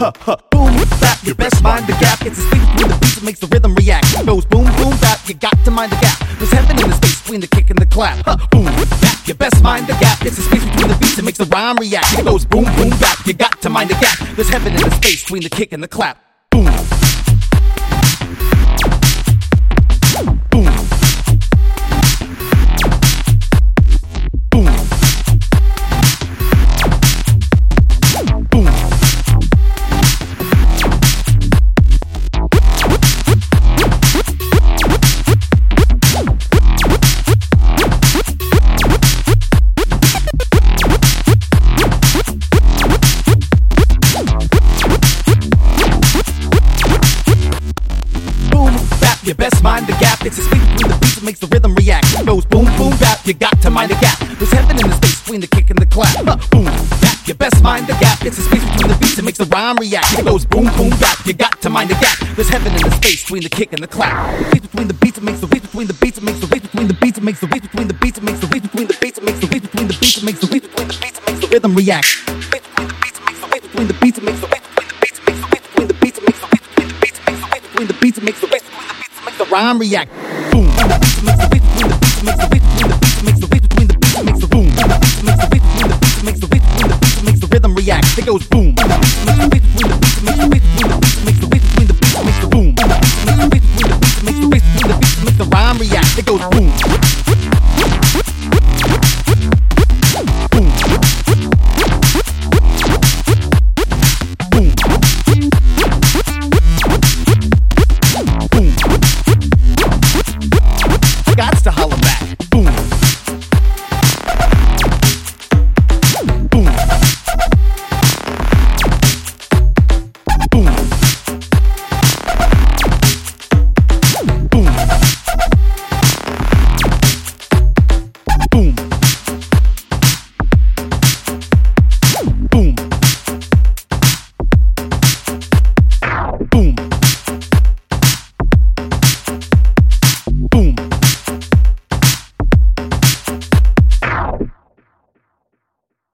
huh, huh. Boom, bap, your best mind the gap. It's the space between the beats that makes the rhythm react. It goes boom, boom, bap, you got to mind the gap. There's heaven in the space between the kick and the clap. Huh, boom, bap, your best mind the gap. It's the space between the beats that makes the rhyme react. It goes boom, boom, bap, you got to mind the gap. There's heaven in the space between the kick and the clap. Boom. Your best mind the gap. It's the space between the beats that makes the rhythm react. It goes boom, boom, bap, you got to mind the gap. There's heaven in the space between the kick and the clap. Huh, boom, bap, your best mind the gap. It's the space between the beats that makes the rhyme react. It goes boom, boom, bap, you got to mind the gap. There's heaven in the space between the kick and the clap. The space between the beats that makes the beats between the beats that makes the beats between the beats that makes the beats between the beats that makes the beats between the beats that makes the beats between the beats that makes the beats between the beats that makes the rhythm react. The beats between the beats that makes the beats the rhyme react. Boom. It goes boom. Makes the rhyme react. It goes boom.